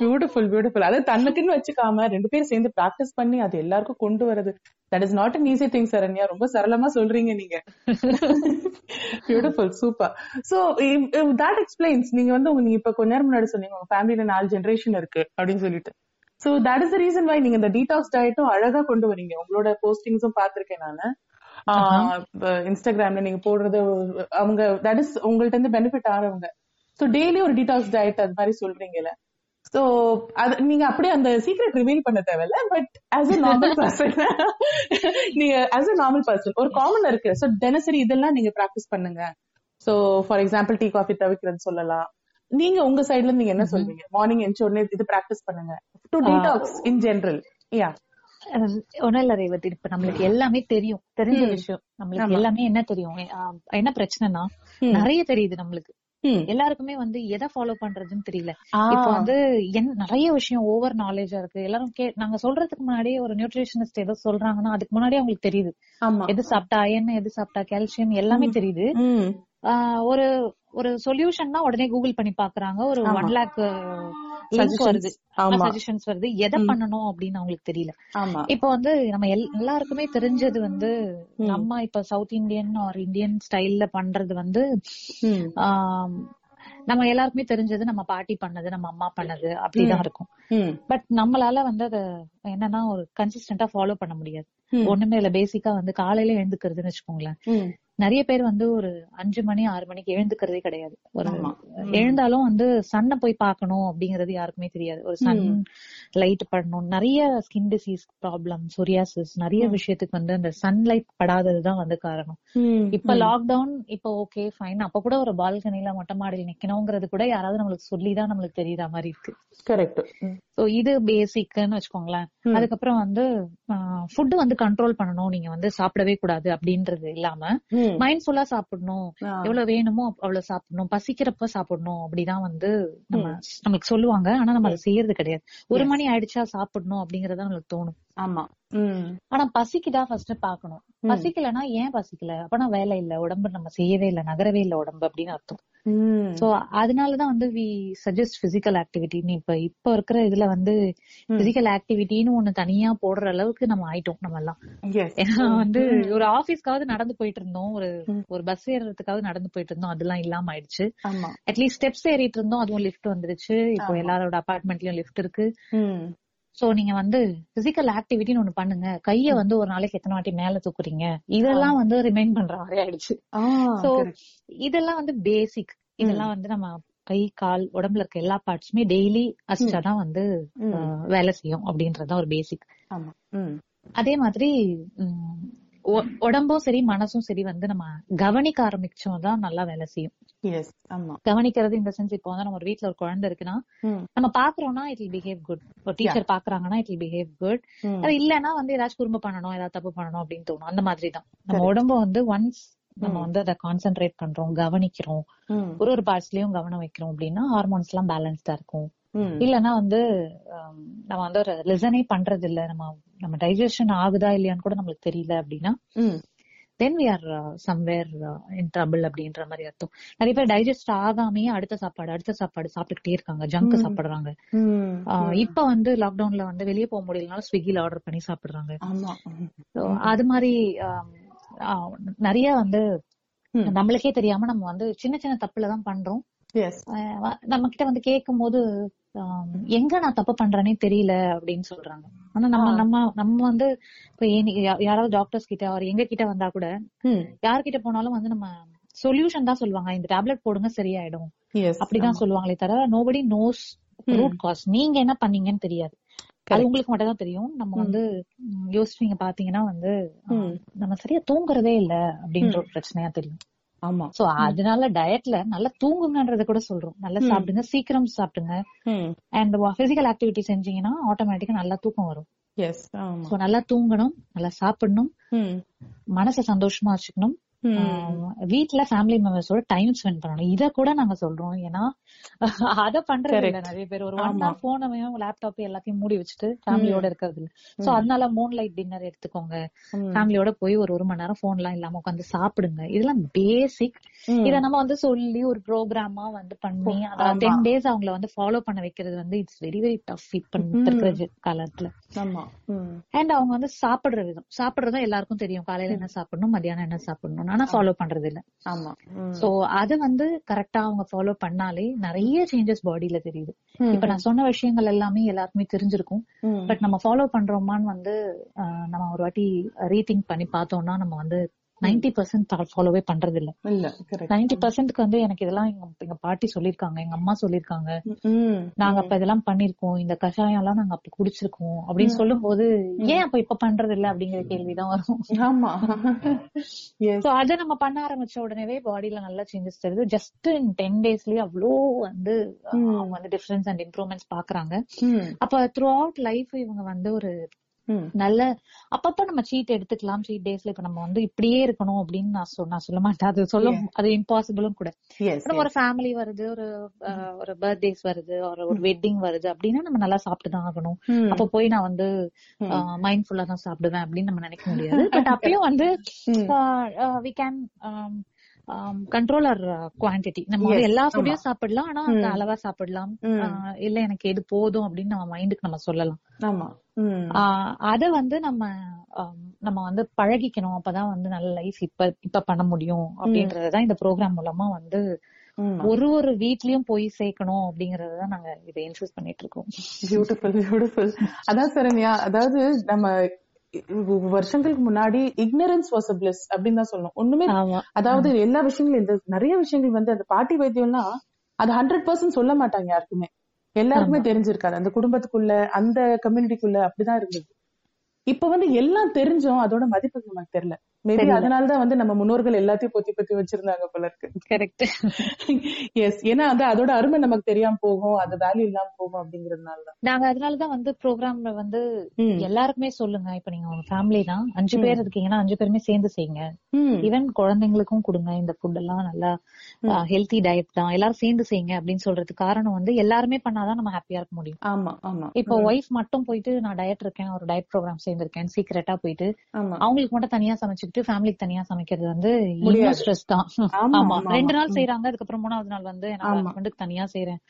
பியூட்டிஃபுல் பியூட்டிஃபுல் அது தன்னுக்குன்னு வச்சுக்காம ரெண்டு பேரும் சேர்ந்து பிராக்டிஸ் பண்ணி அது எல்லாருக்கும் கொண்டு வரது that is not an easy thing Saranya. ரொம்ப சரளமா சொல்றீங்க நீங்க. Beautiful super so that explains நீங்க வந்து நீங்க இப்ப கொஞ்ச நேரம் முன்னாடி சொன்னீங்க உங்க ஃபேமிலில நாலு ஜெனரேஷன் இருக்கு அப்படின்னு சொல்லிட்டு. So that is reason why நீங்க இந்த டீடாக்ஸ் டயட்டும் அழகா கொண்டு வரீங்க. உங்களோட போஸ்டிங்ஸும் பாத்திருக்கேன் நானு. இன்ஸ்டாகிராம்ல நீங்க போடுறது அவங்க தட் இஸ் உங்கள்ட்ட இருந்து பெனிஃபிட் ஆறவங்க சோ டெய்லி ஒரு டீடாக்ஸ் டயட் அது மாதிரி சொல்றீங்கல்ல. சோ அது நீங்க அப்படியே அந்த சீக்ரெட் ரிவீல் பண்ண தேவையில்ல but as a normal person நீங்க ஆஸ் a நார்மல் பர்சன் ஒரு காமன் இருக்கு. சோ தினசரி இதெல்லாம் நீங்க பிராக்டிஸ் பண்ணுங்க. So for example tea coffee தவிர்க்கிறது சொல்லலாம். நீங்க உங்க சைடுல நீங்க என்ன சொல்வீங்க? மார்னிங் எந்த உடனே இது பிராக்டிஸ் பண்ணுங்க. To detox in general yeah ஒன்னும் இல்ல ரேவதி இப்ப நம்மளுக்கு எல்லாமே தெரியும். தெரிஞ்ச விஷயம். நம்மளுக்கு எல்லாமே என்ன தெரியும்? என்ன பிரச்சனைனா நிறைய தெரியுது நம்மளுக்கு. எல்லாருக்குமே வந்து எதை ஃபாலோ பண்றதுன்னு தெரியல. இப்ப வந்து என் நிறைய விஷயம் ஓவர் நாலேஜா இருக்கு. எல்லாரும் கே நாங்க சொல்றதுக்கு முன்னாடியே ஒரு நியூட்ரிஷனிஸ்ட் ஏதோ சொல்றாங்கன்னா அதுக்கு முன்னாடியே அவங்களுக்கு தெரியுது. எது சாப்பிட்டா அயன் எது சாப்பிட்டா கால்சியம் எல்லாமே தெரியுது. ஒரு ஒரு சொல்யூஷன்னா உடனே கூகுள் பண்ணி பாக்குறாங்க. ஒரு ஒன் லேக் லிங்க் வருது. சஜஷன்ஸ் வருது. எதை பண்ணணும் அப்படின்னு அவங்களுக்கு தெரியல. இப்ப வந்து நம்ம எல்- எல்லாருக்குமே தெரிஞ்சது வந்து நம்ம இப்ப சவுத் இந்தியன் ஆர் இந்தியன் ஸ்டைல்ல பண்றது வந்து நம்ம எல்லாருக்குமே தெரிஞ்சது நம்ம பாட்டி பண்ணது நம்ம அம்மா பண்ணது அப்படிதான் இருக்கும். பட் நம்மளால வந்து அத என்னன்னா ஒரு கன்சிஸ்டன்டா ஃபாலோ பண்ண முடியாது. ஒண்ணுமே இல்ல. பேசிக்கா வந்து காலையில எழுந்துக்கிறதுன்னு வச்சுக்கோங்களேன். நிறைய பேர் வந்து ஒரு அஞ்சு மணி ஆறு மணிக்கு எழுந்துக்கிறதே கிடையாது. ஒரு. எழுந்தாலும் வந்து சன்னை போய் பார்க்கணும் அப்படிங்கறது யாருக்குமே தெரியாது. ஒரு சன் லைட் படணும் நிறைய ஸ்கின் டிசீஸ் ப்ராப்ளம் சொரியாசிஸ் நிறைய விஷயத்துக்கு வந்து அந்த சன்லைட் படாததுதான் வந்து காரணம். இப்ப லாக்டவுன் இப்ப ஓகே ஃபைன் அப்ப கூட ஒரு பால்கனில மொட்டை மாடியில் நிக்கணுங்கிறது கூட யாராவது நம்மளுக்கு சொல்லிதான் நம்மளுக்கு தெரியுற மாதிரி இருக்கு. கரெக்ட் சோ இது பேசிக்னு வச்சுக்கோங்களேன். அதுக்கப்புறம் வந்து ஃபுட் வந்து கண்ட்ரோல் பண்ணணும். நீங்க வந்து சாப்பிடவே கூடாது அப்படின்றது இல்லாம மைண்ட்ஃபுல்லா சாப்பிடணும். எவ்வளவு வேணுமோ அவ்வளவு சாப்பிடணும். பசிக்கிறப்ப சாப்பிடணும். அப்படிதான் வந்து நம்ம நம்மளுக்கு சொல்லுவாங்க. ஆனா நம்ம அதை செய்யறது கிடையாது. ஒரு மணி ஆயிடுச்சா சாப்பிடணும் அப்படிங்கறத நம்மளுக்கு தோணும். ஆமா. ஆனா பசிக்குதா ஃபர்ஸ்ட் பாக்கணும். பசிக்கலன்னா ஏன் பசிக்கல? அப்பனா வேலை இல்ல. உடம்பு நம்ம செய்யவே இல்ல. நகரவே இல்ல உடம்பு அப்படின்னு அர்த்தம். சோ அதனாலதான் வந்து வி சஜஸ்ட் பிசிக்கல் ஆக்டிவிட்டின்னு இப்ப இப்ப இருக்கிற இதுல வந்து பிசிக்கல் ஆக்டிவிட்டின்னு ஒண்ணு தனியா போடுற அளவுக்கு நம்ம ஆயிட்டோம் நம்ம எல்லாம் ஏன்னா வந்து ஒரு ஆபீஸ்க்காவது நடந்து போயிட்டு இருந்தோம். ஒரு ஒரு பஸ் ஏறுறதுக்காவது நடந்து போயிட்டு இருந்தோம். அதெல்லாம் இல்லாம ஆயிடுச்சு. ஆமா. அட்லீஸ்ட் ஸ்டெப்ஸ் ஏறிட்டு இருந்தோம். அதுவும் லிஃப்ட் வந்துருச்சு. இப்போ எல்லாரோட அபார்ட்மெண்ட்லயும் லிஃப்ட் இருக்கு. சோ நீங்க வந்து பிசிக்கல் ஆக்டிவிட்டின்னு ஒண்ணு பண்ணுங்க. கைய வந்து ஒரு நாளைக்கு எத்தனை வாட்டி மேல தூக்குறீங்க? இதெல்லாம் வந்து ரிமைண்ட் பண்ற மாதிரி ஆயிடுச்சு. சோ. இதெல்லாம் வந்து பேசிக் இதெல்லாம் வந்து நம்ம கை கால் உடம்புல இருக்க எல்லா பார்ட்ஸுமே டெய்லி அசிச்சாதான் வந்து வேலை செய்யும் அப்படின்றதுதான் ஒரு பேசிக் அதே மாதிரி உடம்பும் சரி மனசும் சரி வந்து நம்ம கவனிக்க ஆரம்பிச்சோம் தான் நல்லா வேலை செய்யும். கவனிக்கிறது இந்த சென்ஸ் இப்போ வந்து நம்ம ஒரு வீட்ல ஒரு குழந்தை இருக்குன்னா நம்ம பாக்குறோம்னா இட் பிஹேவ் குட் ஒரு டீச்சர் பாக்குறாங்கன்னா இட் பிஹேவ் குட். அது இல்லன்னா வந்து ஏதாச்சும் குறும்பு பண்ணணும் ஏதாவது தப்பு பண்ணணும் அப்படின்னு தோணும். அந்த மாதிரி தான் நம்ம உடம்ப வந்து ஒன்ஸ் நம்ம வந்து அதை கான்சென்ட்ரேட் பண்றோம் கவனிக்கிறோம். ஒரு ஒரு பார்ட்ஸ்லயும் கவனம் வைக்கிறோம் அப்படின்னா ஹார்மோன்ஸ் எல்லாம் பேலன்ஸ்டா இருக்கும். ம். இல்லன்னா வந்து நம்ம வந்து ஒரு லிசனே பண்றது இல்ல. நம்ம நம்ம டைஜஷன் ஆகுதா இல்லையான்னு கூட நம்மளுக்கு தெரியல அப்படின்னா then we are somewhere in trouble அப்படின்ற மாதிரி அர்த்தம். நிறைய பேர் டைஜஸ்ட் ஆகாமயே அடுத்த சாப்பாடு அடுத்த சாப்பாடு சாப்பிட்டுக்கிட்டே இருக்காங்க. ஜங்க் சாப்பிடுறாங்க. இப்ப வந்து லாக்டவுன்ல வந்து வெளியே போக முடியலனாலும் ஸ்விக்கில ஆர்டர் பண்ணி சாப்பிடுறாங்க. அது மாதிரி ஆஹ், நிறைய வந்து. நம்மளுக்கே தெரியாம நம்ம வந்து சின்ன சின்ன தப்புல தான் பண்றோம். நம்ம கிட்ட வந்து கேட்கும் போது எங்க நான் தப்பு பண்றேனே தெரியல அப்படின்னு சொல்றாங்க. ஆனா நம்ம நம்ம நம்ம வந்து இப்ப யாராவது டாக்டர்ஸ் கிட்ட அவர் எங்க கிட்ட வந்தா கூட யார்கிட்ட போனாலும் வந்து நம்ம சொல்யூஷன் தான் சொல்லுவாங்க. இந்த டேப்லெட் போடுங்க சரியாயிடும். அப்படிதான் சொல்லுவாங்களே தவிர நோபடி நோஸ் ரூட் காஸ் நீங்க என்ன பண்ணீங்கன்னு தெரியாது. அது உங்களுக்கு மட்டும் தான் தெரியும். நம்ம வந்து ம், யோசிச்சு நீங்க பாத்தீங்கன்னா வந்து நம்ம சரியா தூங்குறதே இல்ல அப்படின்ற ஒரு பிரச்சனையா தெரியும். ஆமா. சோ அதனால டயட்ல நல்லா தூங்குங்கன்றத கூட சொல்றோம். நல்லா சாப்பிடுங்க சீக்கிரம் சாப்பிடுங்க. அண்ட் பிசிக்கல் ஆக்டிவிட்டி செஞ்சீங்கன்னா ஆட்டோமேட்டிக்கா நல்லா தூக்கம் வரும். நல்லா தூங்கணும் நல்லா சாப்பிடணும். மனசை சந்தோஷமா வச்சுக்கணும். வீட்ல ஃபேமிலி மெம்பர்ஸோட டைம் ஸ்பெண்ட் பண்ணணும். இத கூட நாங்க சொல்றோம். ஏன்னா அத பண்றது இல்ல நிறைய பேர். ஒரு ஒன் ஹவர் போனையும் லேப்டாப் எல்லாத்தையும் மூடி வச்சுட்டு ஃபேமிலியோட இருக்கிறது இல்ல. சோ அதனால மூன் லைட் டின்னர் எடுத்துக்கோங்க ஃபேமிலியோட போய் ஒரு ஒரு மணி நேரம் போன் எல்லாம் இல்லாம உட்காந்து சாப்பிடுங்க. இதெல்லாம் பேசிக் இத நம்ம வந்து சொல்லி ஒரு ப்ரோக்ராமா வந்து பண்ணி அதாவது டென் டேஸ் அவங்கள வந்து ஃபாலோ பண்ண வைக்கிறது வந்து இட்ஸ் வெரி வெரி டஃப் இப்ப இருக்கிற காலத்துல. அண்ட் அவங்க வந்து சாப்பிடுற விதம். சாப்பிடுறதும் எல்லாருக்கும் தெரியும். காலையில என்ன சாப்பிடணும் மத்தியானம் என்ன சாப்பிடணும் பண்ணணும் ஆனா ஃபாலோ பண்றது இல்ல ஆமா. சோ அத வந்து கரெக்டா அவங்க ஃபாலோ பண்ணாலே நிறைய சேஞ்சஸ் பாடியில தெரியுது. இப்ப நான் சொன்ன விஷயங்கள் எல்லாமே எல்லாருக்குமே தெரிஞ்சிருக்கும். பட் நம்ம ஃபாலோ பண்றோமான்னு வந்து நம்ம ஒரு வாட்டி ரீதிங்க் பண்ணி பார்த்தோம்னா நம்ம வந்து நைன்டி பர்சன்ட் ஃபாலோவே பண்றது இல்ல நைன்டி பர்சன்ட்க்கு வந்து எனக்கு இதெல்லாம் எங்க எங்க பாட்டி சொல்லிருக்காங்க எங்க அம்மா சொல்லிருக்காங்க நாங்க அப்ப இதெல்லாம் பண்ணிருக்கோம் இந்த கஷாயம் எல்லாம் நாங்க அப்ப குடிச்சிருக்கோம் அப்படின்னு சொல்லும் போது ஏன் அப்ப இப்ப பண்றது இல்ல அப்படிங்கிற கேள்விதான் வரும். ஆமா. சோ அத நம்ம பண்ண ஆரம்பிச்ச உடனே பாடியில நல்ல சேஞ்சஸ் தெரியுது. ஜஸ்ட் இன் டென் டேஸ்லயே அவ்வளோ வந்து அவங்க வந்து டிஃபரன்ஸ் அண்ட் இம்ப்ரூவ்மெண்ட்ஸ் பாக்குறாங்க. அப்ப த்ரூ அவுட் லைஃப் இவங்க வந்து ஒரு நல்ல அப்பப்ப நம்ம சீட் எடுத்துக்கலாம் சீட் டேஸ்ல இப்ப நம்ம வந்து இப்படியே இருக்கணும் அப்படின்னு நான் சொல் நான் சொல்ல மாட்டேன். அது சொல்ல அது இம்பாசிபிளும் கூட. நம்ம ஒரு ஃபேமிலி வருது ஒரு ஒரு பர்த்டேஸ் வருது ஒரு ஒரு வெட்டிங் வருது அப்படின்னா நம்ம நல்லா சாப்பிட்டு தான் ஆகணும். அப்ப போய் நான் வந்து மைண்ட்ஃபுல்லா தான் சாப்பிடுவேன் அப்படின்னு நம்ம நினைக்க முடியாது. பட் அப்பயும் வந்து we can control our quantity நம்ம வந்து எல்லா ஃபுட்டையும் சாப்பிடலாம் ஆனா அந்த அளவா சாப்பிடலாம். இல்ல எனக்கு எது போதும் அப்படின்னு நம்ம மைண்டுக்கு நம்ம சொல்லலாம். அத வந்து நம்ம நம்ம வந்து பழகிக்கணும். அப்பதான் வந்து நல்ல லைஃப் இப்ப இப்ப பண்ண முடியும் அப்படின்றதுதான் இந்த ப்ரோக்ராம் மூலமா வந்து ஒரு ஒரு வீட்லயும் போய் சேர்க்கணும் அப்படிங்கறதுதான் நாங்க இதை இன்சிஸ்ட் பண்ணிட்டு இருக்கோம். பியூட்டிஃபுல் பியூட்டிஃபுல் அதான் சரண்யா அதாவது நம்ம வருஷங்களுக்கு முன்னாடி இக்னரன்ஸ் வாஸ் பிளஸ் அப்படின்னு தான் சொல்லணும். ஒண்ணுமே அதாவது எல்லா விஷயங்களும் இந்த நிறைய விஷயங்கள் வந்து அந்த பாட்டி வைத்தியம்னா அது ஹண்ட்ரட் பர்சன்ட் சொல்ல மாட்டாங்க யாருக்குமே. எல்லாருக்குமே தெரிஞ்சிருக்காது. அந்த குடும்பத்துக்குள்ள அந்த கம்யூனிட்டிக்குள்ள அப்படிதான் இருந்தது. இப்ப வந்து எல்லாம் தெரிஞ்சும். அதோட மதிப்பு நமக்கு தெரியல. மேபி அதனாலதான் வந்து நம்ம முன்னோர்கள் எல்லாத்தையும் பொத்தி பொத்தி வச்சிருந்தாங்க போல இருக்கு. கரெக்ட் எஸ் ஏன்னா வந்து அதோட அருமை நமக்கு தெரியாம போகும். அது வேல்யூ இல்லாம போகும் அப்படிங்கறதுனாலதான். நாங்க அதனாலதான் வந்து ப்ரோக்ராம்ல வந்து. எல்லாருக்குமே சொல்லுங்க. இப்ப நீங்க உங்க ஃபேமிலி தான். அஞ்சு பேர் இருக்கீங்கன்னா அஞ்சு பேருமே சேர்ந்து செய்யுங்க. ஈவன் குழந்தைங்களுக்கும் கொடுங்க. இந்த ஃபுட் எல்லாம் நல்லா ஹெல்த்தி டயட் தான் எல்லாரும் சேர்ந்து செய்யுங்க அப்படின்னு சொல்றதுக்கு காரணம் வந்து எல்லாருமே பண்ணாதான் நம்ம ஹாப்பியா இருக்க முடியும். ஆமா ஆமா. இப்போ ஒய்ஃப் மட்டும் போயிட்டு நான் டயட் இருக்கேன் ஒரு டயட் ப்ரோக்ராம் சேர்ந்திருக்கேன் சீக்கிரட்டா போயிட்டு ஆமா. அவங்களுக்கு மட்டும் தனியா சமைச்சுக்கிட்டு ஃபேமிலிக்கு தனியா சமைக்கிறது வந்து ஸ்ட்ரெஸ் தான். ஆமா, ஆமா. ஆமா, ரெண்டு நாள் செய்யறாங்க அதுக்கப்புறம் மூணாவது நாள் வந்து ஆமா. ஹஸ்பண்டுக்கு தனியா செய்யறேன்.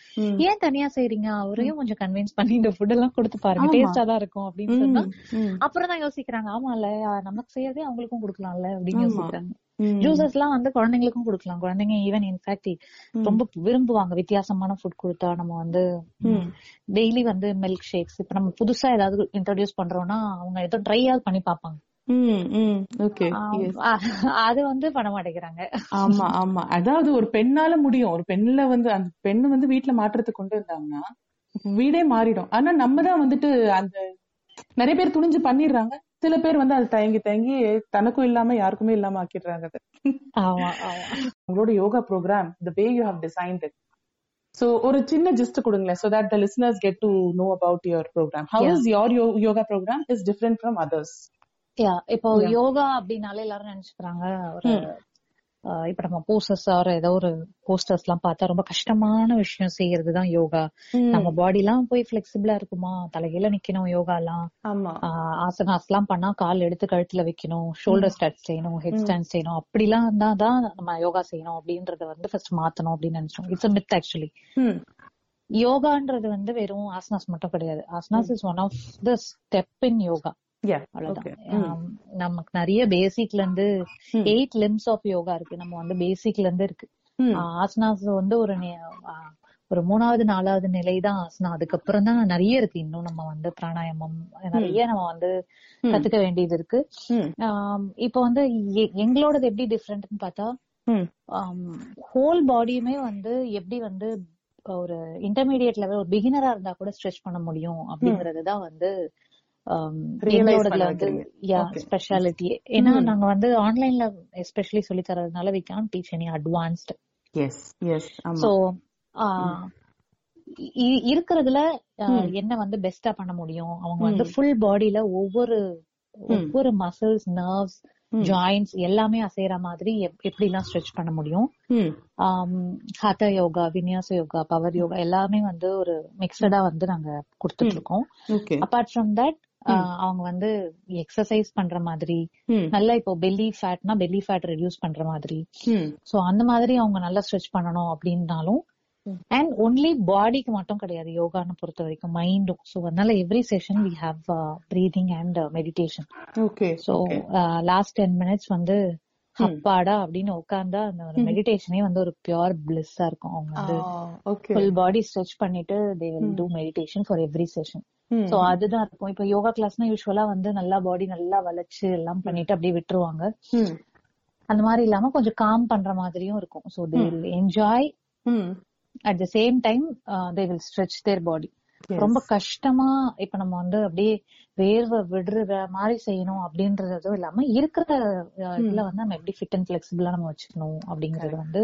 ஏன் தனியா செய்றீங்க? அவரையும் கொஞ்சம் கன்வின்ஸ் பண்ணி இந்த ஃபுட் எல்லாம் கொடுத்து பாருங்க. டேஸ்டா தான் இருக்கும் அப்படின்னு சொன்னா. அப்புறம் தான் யோசிக்கிறாங்க. ஆமால நமக்கு செய்யறதே அவங்களுக்கும் கொடுக்கலாம்ல அப்படின்னு ஆமா. யோசிக்கிறாங்க. ஜூசஸ் எல்லாம் வந்து குழந்தைங்களுக்கும் கொடுக்கலாம். குழந்தைங்க ஈவன் இன்ஃபேக்ட் ரொம்ப விரும்புவாங்க. வித்தியாசமான ஃபுட் கொடுத்தா நம்ம வந்து டெய்லி வந்து மில்க் ஷேக்ஸ் இப்ப நம்ம புதுசா ஏதாவது இன்ட்ரோடியூஸ் பண்றோம்னா அவங்க ஏதோ ட்ரையாவது பண்ணி. ஆஹ் அது வந்து பண்ண மாட்டேங்கிறாங்க. ஆமா ஆமா. அதாவது ஒரு பெண்ணால முடியும். ஒரு பெண்ணுல வந்து அந்த பெண்ணு வந்து வீட்டுல மாற்றத்தை கொண்டு வந்தாங்கன்னா வீடே மாறிடும். ஆனா நம்ம தான் வந்துட்டு அந்த நிறைய பேர் துணிஞ்சு பண்ணிடுறாங்க. சில பேர் வந்து அது தயங்கி தயங்கி தனக்கும் இல்லாம யாருக்குமே இல்லாம ஆக்கிடுறாங்க அதை. உங்களோட yoga program the way you have designed it so ஒரு சின்ன ஜிஸ்ட் கொடுங்களேன் that the listeners get to know about your program. How is your yo- yoga program is different from others? யா இப்போ யோகா அப்படின்னாலே எல்லாரும் நினைச்சுக்கிறாங்க. ஒரு ஆஹ் இப்ப நம்ம போஸ்டர்ஸ் ஆர் ஏதோ ஒரு போஸ்டர்ஸ் எல்லாம் பார்த்தா ரொம்ப கஷ்டமான விஷயம் செய்யறது தான் யோகா நம்ம பாடி எல்லாம் போய் பிளெக்சிபிளா இருக்குமா? தலைகீழ நிக்கணும் யோகா எல்லாம் ஆசனாஸ் எல்லாம் பண்ணா கால் எடுத்து கழுத்துல வைக்கணும் ஷோல்டர் ஸ்டாட் செய்யணும் ஹெட் ஸ்டாண்ட் செய்யணும். அப்படிலாம் இருந்தா தான் நம்ம யோகா செய்யணும் அப்படின்றத வந்து ஃபர்ஸ்ட் மாத்தணும் அப்படின்னு நினைச்சோம். இட்ஸ் மித் ஆக்சுவலி யோகான்றது வந்து வெறும் ஆசனாஸ் மட்டும் கிடையாது. Asanas is one of the step in yoga அவ்வளவுதான். நமக்கு நிறைய பேசிக்ல இருந்து எயிட் லிம்ஸ் ஆஃப் யோகா இருக்கு. நம்ம வந்து பேசிக்ல இருந்து இருக்கு. ஆசனாஸ் வந்து ஒரு ஒரு மூணாவது நாலாவது நிலை தான் ஆசனா. அதுக்கப்புறம் தான் நிறைய இருக்கு. இன்னும் நம்ம வந்து பிராணாயாமம் நிறைய நம்ம வந்து கத்துக்க வேண்டியது இருக்கு. இப்போ வந்து எங்களோடது எப்படி டிஃப்ரெண்ட்னு பார்த்தா ஹோல் பாடியுமே வந்து எப்படி வந்து ஒரு இன்டர்மீடியட் லெவல் ஒரு பிகினரா இருந்தா கூட ஸ்ட்ரெச் பண்ண முடியும் அப்படிங்கறது தான் வந்து எங்களோடதுல பண்ண வந்து. யா. ஸ்பெஷாலிட்டி ஏன்னா நாங்க வந்து ஆன்லைன்ல எஸ்பெஷலி சொல்லி தரதுனால we can teach any advanced yes ஆமா. சோ இருக்கிறதுல ஆ, என்ன வந்து பெஸ்டா பண்ண முடியும்? அவங்க வந்து ஃபுல் பாடியில ஒவ்வொரு ஒவ்வொரு மசில்ஸ் நர்வ்ஸ் ஜாயிண்ட்ஸ் எல்லாமே அசைற மாதிரி எப்- எப்படி எல்லாம் ஸ்ட்ரெச் பண்ண முடியும்? ம் ஹாத்தா யோகா விநியாச யோகா பவர் யோகா எல்லாமே வந்து ஒரு மிக்சடா வந்து நாங்க கொடுத்துட்டு இருக்கோம் அபார்ட் ஃப்ரம் தட் அவங்க வந்து எக்ஸசைஸ் பண்ற மாதிரி நல்லா இப்போ பெல்லி ஃபேட்னா பெல்லி ஃபேட் ரெடியூஸ் பண்ற மாதிரி. சோ அந்த மாதிரி அவங்க நல்லா ஸ்ட்ரெச் பண்ணணும் அப்படின்னாலும் அண்ட் ஒன்லி பாடிக்கு மட்டும் கிடையாது யோகான்னு பொறுத்த வரைக்கும் மைண்டும் சோ அதனால every session we have breathing and meditation okay so last ten minutes வந்து அப்பாடா அப்படின்னு உட்கார்ந்தா அந்த ஒரு மெடிடேஷனே வந்து ஒரு பியூர் பிளிஸ்ஸா இருக்கும். அவங்க வந்து ஃபுல் பாடி ஸ்ட்ரெச் பண்ணிட்டு they will do meditation for every session so அதுதான் இருக்கும். இப்ப யோகா கிளாஸ்னா யூஸ்வலா வந்து நல்லா பாடி நல்லா வளைச்சு எல்லாம் பண்ணிட்டு அப்படியே விட்டுருவாங்க. அந்த மாதிரி இல்லாம கொஞ்சம் காம் பண்ற மாதிரியும் இருக்கும். So they will enjoy at the same time they will stretch their body ரொம்ப கஷ்டமா இப்ப நம்ம வந்து அப்படியே வேர்வை விடுற மாதிரி செய்யணும் அப்படின்றதும் இல்லாம இருக்கிற அஹ், இதுல வந்து நம்ம எப்படி ஃபிட் அண்ட் பிளெக்சிபிளா நம்ம வச்சுக்கணும் அப்படிங்கறது வந்து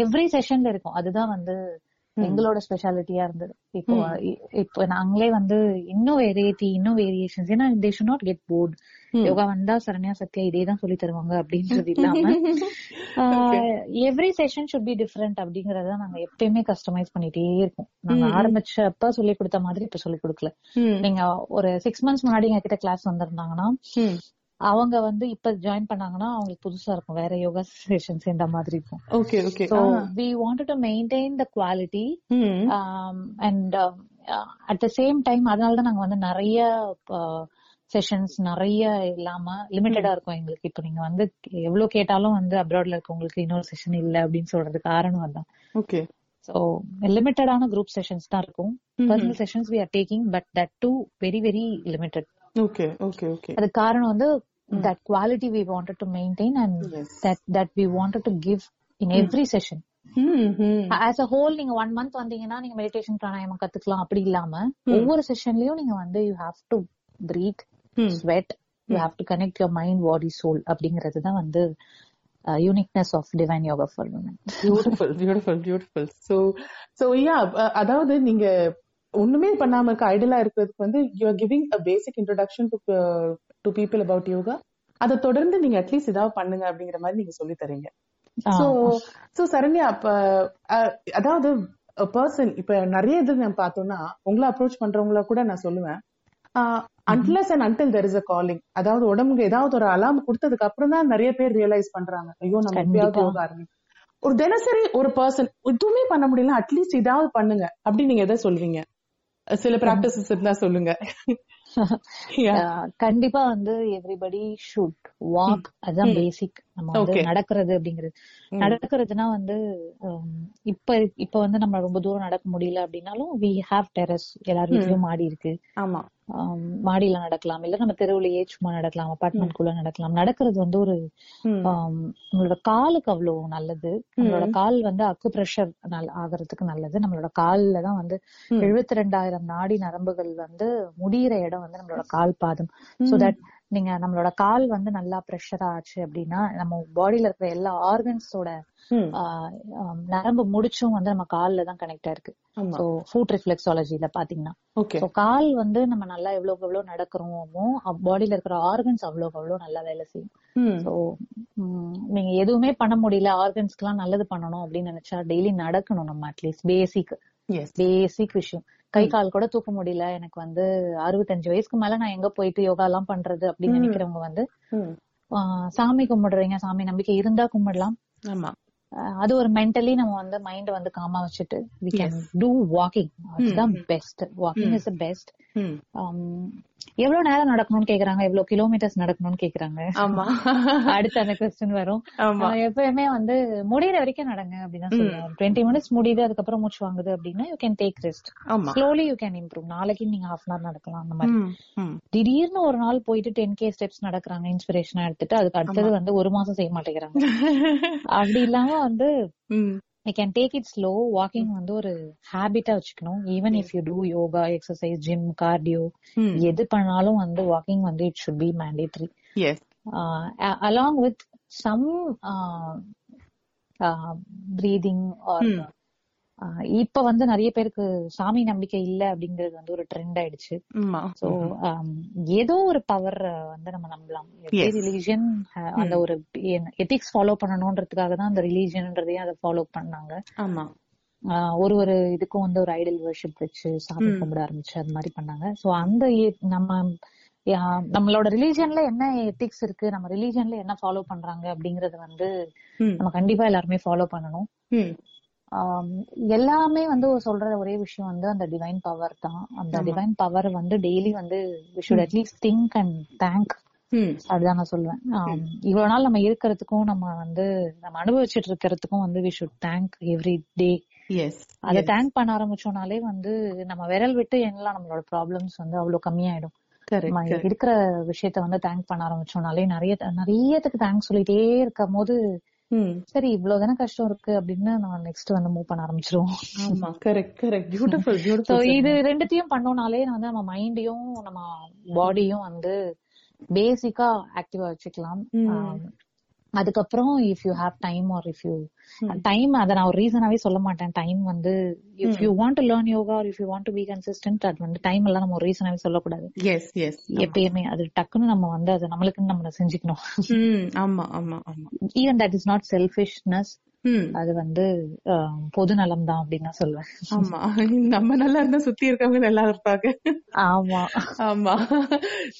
எவ்ரி செஷன்ல இருக்கும். அதுதான் வந்து எங்களோட ஸ்பெஷாலிட்டியா இருந்தது. இப்போ இப்போ நாங்களே வந்து இன்னும் வெரைட்டி இன்னும் வேரியேஷன்ஸ் ஏன்னா they should not get bored yoga வந்தா சரண்யா சத்யா இதே தான் சொல்லி தருவாங்க அப்படின்றது இல்லாம every session should be different அப்படிங்கறத நாங்க எப்பயுமே கஸ்டமைஸ் பண்ணிட்டே இருக்கோம். நாங்க ஆரம்பிச்சப்ப சொல்லி கொடுத்த மாதிரி இப்ப சொல்லி கொடுக்கல. நீங்க ஒரு சிக்ஸ் மந்த்ஸ் முன்னாடி எங்க கிட்ட கிளாஸ் வந்திருந்தாங்கன்னா அவங்க வந்து இப்ப ஜாயின் பண்ணாங்கன்னா அவங்களுக்கு புதுசா இருக்கும். வேற யோகா செஷன் சேர்ந்த மாதிரி இருக்கும். Okay okay so we wanted to maintain the quality and at the same time அதனால தான் நாங்க வந்து நிறைய செஷன்ஸ் நிறைய இல்லாம லிமிட்டடா இருக்கும் எங்களுக்கு. இப்போ நீங்க வந்து எவ்வளவு கேட்டாலும் வந்து அப்ராட்ல இருக்கவங்களுக்கு இன்னொரு செஷன் இல்ல அப்படின்னு சொல்றது காரணம் அதான் ஓகே ஸோ லிமிட்டடான குரூப் செஷன்ஸ் தான் இருக்கும். Personal sessions we are taking but that too very very limited okay okay okay அதுக்கு காரணம் வந்து that quality we wanted to maintain and. That that we wanted to give in every session as a whole நீங்க one month வந்தீங்கன்னா நீங்க meditation பிராணாயாமம் கத்துக்கலாம். அப்படி இல்லாம ஒவ்வொரு செஷன்லயும் நீங்க வந்து you have to breathe sweat you have to connect your mind body soul அப்படிங்கிறது தான் வந்து uniqueness of divine yoga for women beautiful beautiful beautiful so so yeah அதாவது நீங்க ஒண்ணுமே பண்ணாம இருக்க ஐடலா இருக்கிறதுக்கு வந்து you are giving a basic introduction to to people about yoga அதை தொடர்ந்து நீங்க அட்லீஸ்ட் ஏதாவது பண்ணுங்க அப்படிங்கிற மாதிரி நீங்க சொல்லி தரீங்க. சோ சோ சரண்யா அப்ப அதாவது பர்சன் இப்ப நிறைய இது நான் பார்த்தோம்னா உங்களை அப்ரோச் பண்றவங்கள கூட நான் சொல்லுவேன். Unless and until there is a calling அதாவது உடம்புக்கு ஏதாவது ஒரு அலாம் கொடுத்ததுக்கு அப்புறம் தான் நிறைய பேர் ரியலைஸ் பண்றாங்க. ஐயோ நம்ம எப்பயாவது. யோகா ஒரு தினசரி ஒரு பர்சன் எதுவுமே பண்ண முடியல அட்லீஸ்ட் இதாவது பண்ணுங்க. அப்படி நீங்க எதை சொல்வீங்க? சில பிராக்டிசஸ் இருந்தா சொல்லுங்க. கண்டிப்பா வந்து எவ்ரிபடி ஷுட் வாக் அதுதான் பேசிக் நம்ம வந்து. நடக்கிறது அப்படிங்கிறது. நடக்கிறதுனா வந்து இப்ப இப்ப வந்து நம்ம ரொம்ப தூரம் நடக்க முடியல அப்படின்னாலும் வி ஹாவ் டெரஸ் எல்லார் வீட்லயும் மாடி இருக்கு ஆமா. மாடியில நடக்கலாம். இல்ல நம்ம தெருவுலயே சும்மா நடக்கலாம் அபார்ட்மெண்ட் குள்ள நடக்கலாம். நடக்கிறது வந்து ஒரு நம்மளோட காலுக்கு அவ்வளவு நல்லது. நம்மளோட கால் வந்து அக்கு பிரஷர் ஆகிறதுக்கு நல்லது. நம்மளோட கால்ல தான் வந்து எழுபத்தி ரெண்டாயிரம் நாடி நரம்புகள் வந்து முடியிற இடம் வந்து நம்மளோட கால் பாதம். சோ தட் நீங்க நம்மளோட கால் வந்து நல்லா ப்ரெஷர் ஆச்சு அப்படின்னா நம்ம பாடியில இருக்கிற எல்லா ஆர்கன்ஸோட. நரம்பு முடிச்சும் வந்து நம்ம கால்ல தான் கனெக்ட் ஆயிருக்கு. சோ ஃபுட் ரிஃப்ளெக்ஸாலஜில பாத்தீங்கன்னா. சோ கால் வந்து நம்ம நல்லா எவ்வளவுக்கு எவ்வளவு நடக்கிறோமோ பாடியில இருக்கிற ஆர்கன்ஸ் அவ்வளவுக்கு அவ்வளவு நல்லா வேலை செய்யும். சோ நீங்க எதுவுமே பண்ண முடியல ஆர்கன்ஸ்க்கு எல்லாம் நல்லது பண்ணணும் அப்படின்னு நினைச்சா டெய்லி நடக்கணும் நம்ம அட்லீஸ்ட் பேசிக் பேசிக் விஷயம். கை கால் கூட தூக்க முடியல. எனக்கு வந்து அறுபத்தஞ்சு வயசுக்கு மேல நான் எங்க போயிட்டு யோகா எல்லாம் பண்றது அப்படின்னு நினைக்கிறவங்க வந்து சாமி கும்பிடுறீங்க சாமி நம்பிக்கை இருந்தா கும்பிடலாம். ஆமா. அது ஒரு மென்டலி நம்ம வந்து மைண்ட் வந்து காமா வச்சுட்டு வி கேன் டூ வாக்கிங் அதுதான் பெஸ்ட் வாக்கிங் இஸ் பெஸ்ட். எவ்வளவு நேரம் நடக்கணும்னு கேக்குறாங்க எவ்வளவு கிலோமீட்டர்ஸ் நடக்கணும்னு கேக்குறாங்க. ஆமா. அடுத்து அந்த கொஸ்டின் வரும். எப்பயுமே வந்து முடியிற வரைக்கும் நடங்க அப்படின்னு சொல்லுவாங்க. டுவெண்ட்டி மினிட்ஸ் முடியுது அதுக்கப்புறம் மூச்சு வாங்குது அப்படின்னா you can take rest slowly you can improve நாளைக்கு நீங்க ஹாஃப் அன் அவர் நடக்கலாம் அந்த மாதிரி. திடீர்னு ஒரு நாள் போயிட்டு டென் கே ஸ்டெப்ஸ் நடக்கிறாங்க இன்ஸ்பிரேஷனா எடுத்துட்டு அதுக்கு அடுத்தது வந்து ஒரு மாசம் செய்ய மாட்டேங்கிறாங்க. அப்படி இல்லாம வந்து. I can take it slow walking வந்து ஒரு ஹேபிட்டா வச்சுக்கணும். Even if you do yoga exercise gym cardio. எது பண்ணாலும் வந்து வாக்கிங் வந்து it should be mandatory Yes. Along with some breathing or இப்ப வந்து நிறைய பேருக்கு சாமி நம்பிக்கை இல்ல அப்படிங்கிறது வந்து ஒரு ட்ரெண்ட் ஆயிடுச்சு. சோ ஏதோ ஒரு பவர் வந்து நம்ம நம்பலாம். ரிலீஜியன் அந்த ஒரு எத்திக்ஸ் ஃபாலோ பண்ணணும்ன்றதுக்காக தான் அந்த ரிலீஜியன்ன்றதையும் அதை ஃபாலோ பண்ணாங்க. ஆமா. ஒரு ஒரு இதுக்கும் வந்து ஒரு ஐடல் வர்ஷிப் வச்சு சாமி கும்பிட ஆரம்பிச்சு அது மாதிரி பண்ணாங்க. சோ அந்த நம்ம நம்மளோட ரிலீஜியன்ல என்ன எத்திக்ஸ் இருக்கு? நம்ம ரிலீஜியன்ல என்ன ஃபாலோ பண்றாங்க அப்படிங்கறது வந்து. நம்ம கண்டிப்பா எல்லாருமே ஃபாலோ பண்ணணும். எல்லாமே வந்து சொல்ற ஒரே விஷயம் வந்து அந்த டிவைன் பவர் தான். அந்த டிவைன் பவர் வந்து டெய்லி வந்து we should at least think and thank அதுதான் நான் சொல்லுவேன் இவ்வளவு நாள் நம்ம இருக்கிறதுக்கும் நம்ம வந்து நம்ம அனுபவிச்சுட்டு இருக்கிறதுக்கும் வந்து we should thank every day அதை தேங்க் பண்ண ஆரம்பிச்சோம்னாலே வந்து நம்ம விரல் விட்டு எண்ணலாம் நம்மளோட ப்ராப்ளம்ஸ் வந்து அவ்வளவு கம்மியாயிடும். இருக்கிற விஷயத்த வந்து தேங்க் பண்ண ஆரம்பிச்சோம்னாலே நிறைய நிறையத்துக்கு தேங்க்ஸ் சொல்லிட்டே இருக்கும் போது சரி இவ்வளவு தானே கஷ்டம் இருக்கு அப்படின்னு நம்ம நெக்ஸ்ட் வந்து மூவ் பண்ண ஆரம்பிச்சிருவோம். ஆமா. Correct correct beautiful so beautiful இது ரெண்டுத்தையும் பண்ணோம்னாலே வந்து நம்ம மைண்டையும் நம்ம பாடியும் வந்து பேசிக்கா ஆக்டிவா வச்சுக்கலாம். அதுக்கப்புறம் if you have time or if you time அதை நான் ஒரு ரீசனாவே சொல்ல மாட்டேன். டைம் வந்து if you want to learn yoga or if you want to be consistent அது வந்து டைம் எல்லாம் நம்ம ஒரு ரீசனாவே சொல்லக்கூடாது. எஸ் எஸ் எப்பயுமே அது டக்குன்னு நம்ம வந்து அது நம்மளுக்குன்னு நம்ம செஞ்சுக்கணும். ம் ஆமா ஆமா ஆமா. Even that is not selfishness அது வந்து பொது நலம் தான் அப்படின்னு சொல்லுவேன் ஆமா. நம்ம நல்லா இருந்தா சுத்தி இருக்கவங்க நல்லா இருப்பாங்க. ஆமா. ஆமா.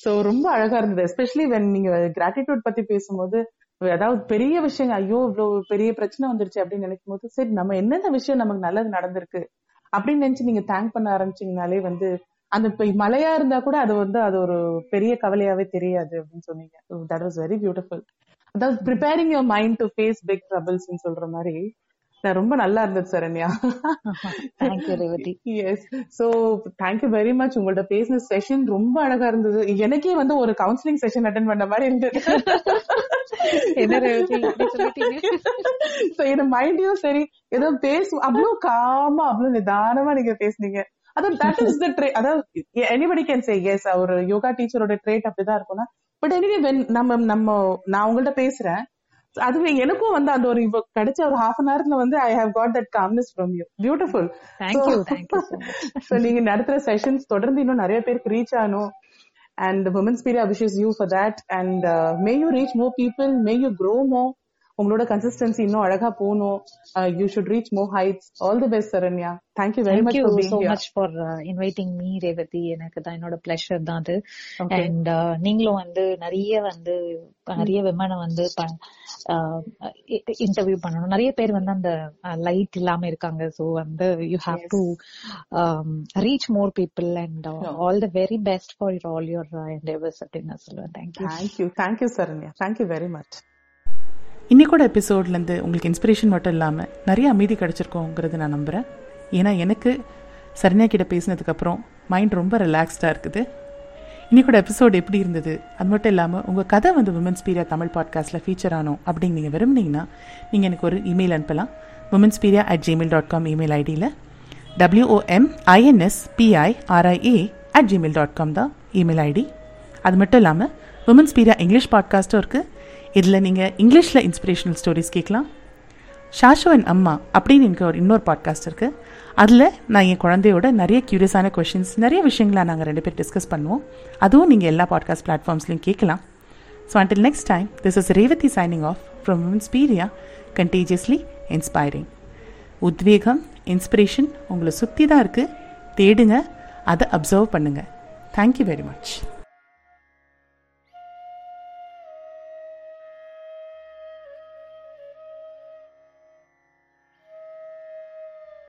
சோ ரொம்ப அழகா இருந்தது. எஸ்பெஷலி வென் நீங்க கிராட்டிடியூட் பத்தி பேசும்போது அதாவது பெரிய விஷயம் ஐயோ இவ்வளவு பெரிய பிரச்சனை வந்துருச்சு அப்படின்னு நினைக்கும் போது சரி நம்ம என்னென்ன விஷயம் நமக்கு நல்லது நடந்திருக்கு அப்படின்னு நினைச்சு நீங்க தேங்க் பண்ண ஆரம்பிச்சீங்கனாலே வந்து அந்த மழையா இருந்தா கூட அது வந்து அது ஒரு பெரிய கவலையாவே தெரியாது அப்படின்னு சொன்னீங்க. தட் வாஸ் வெரி பியூட்டிஃபுல் அதாவது preparing your mind to face big troubles சொல்ற மாதிரி ரொம்ப நல்லா இருந்தது Saranya thank you Revathi. Yes so thank you very much உங்கள்ட்ட பேசின செஷன் ரொம்ப அழகா இருந்தது. எனக்கே வந்து ஒரு கவுன்சிலிங் செஷன் அட்டன் பண்ண மாதிரி இருந்தது. என்ன மைண்டையும் சரி. ஏதோ பேசு அவ்வளவு காமா அவ்வளவு நிதானமா நீங்க பேசுனீங்க. தட் இஸ் த ட்ரே அதாவது எனிபடி கேன் சே எஸ் ஒரு யோகா டீச்சரோட ட்ரேட் அப்படிதான் இருக்கும்னா. பட் எனிவே வென் நம்ம நம்ம நான் உங்கள்ட்ட பேசுறேன். அதுவே எனக்கும் வந்து அந்த ஒரு இப்ப கிடைச்ச ஒரு ஹாஃப் அன் ஹவர்ல வந்து I have got that calmness from you beautiful so நீங்க நடத்துற செஷன்ஸ் தொடர்ந்து இன்னும் நிறைய பேருக்கு ரீச் ஆகணும். And Wominspiria wishes you for that and may you reach more people may you grow more உங்களோட கன்சிஸ்டன்சி இன்னும் அழகா போகணும். You should reach more heights all the best Saranya thank you very much so much for inviting me Revathi எனக்கு தான் என்னோட pleasure தான் அது. And நீங்களும் வந்து நிறைய வந்து நிறைய விமனை வந்து இன்டர்வியூ பண்ணணும். நிறைய பேர் வந்து அந்த லைட் இல்லாம இருக்காங்க. சோ வந்து you have to reach more people and all the very best for all your endeavours அப்படின்னு நான் சொல்லுவேன். Thank you thank you thank you Saranya thank you very much இன்னைக்கூட எபிசோட்லேருந்து உங்களுக்கு இன்ஸ்பிரேஷன் மட்டும் இல்லாமல் நிறைய அமைதி கிடச்சிருக்கோங்கிறது நான் நம்புகிறேன் ஏன்னா எனக்கு சரண்யா கிட்ட பேசினதுக்கப்புறம் மைண்ட் ரொம்ப ரிலாக்ஸ்டாக இருக்குது. இன்னைக்கூட எபிசோடு எப்படி இருந்தது? அது மட்டும் இல்லாமல் உங்கள் கதை வந்து உமன்ஸ் பீரியா தமிழ் பாட்காஸ்ட்டில் ஃபீச்சர் ஆனோம் அப்படின்னு நீங்கள் விரும்புனீங்கன்னா நீங்கள் எனக்கு ஒரு இமெயில் அனுப்பலாம். Wominspiria at Gmail dot com email ஐடியில் W O M I N S P I R I A at Gmail dot com தான் இமெயில் ஐடி அது மட்டும் இல்லாமல் உமன்ஸ் பீரியா இங்கிலீஷ் பாட்காஸ்ட்டும் இருக்குது இதில் நீங்கள் இங்கிலீஷில் இன்ஸ்பிரேஷனல் ஸ்டோரிஸ் கேட்கலாம். ஷாஷுவன் அம்மா அப்படின்னு எனக்கு ஒரு இன்னொரு பாட்காஸ்ட் இருக்குது அதில் நான் என் குழந்தையோட நிறைய க்யூரியஸான கொஷின்ஸ் நிறைய விஷயங்களை நாங்கள் ரெண்டு பேர் டிஸ்கஸ் பண்ணுவோம். அதுவும் நீங்கள் எல்லா பாட்காஸ்ட் பிளாட்ஃபார்ம்ஸ்லையும் கேட்கலாம். So until next time this is Revathi signing off from Wominspiria contagiously inspiring உத்வேகம் இன்ஸ்பிரேஷன் உங்களை சுற்றி தான் இருக்குது தேடுங்க அதை அப்சர்வ் பண்ணுங்கள் தேங்க்யூ வெரி மச்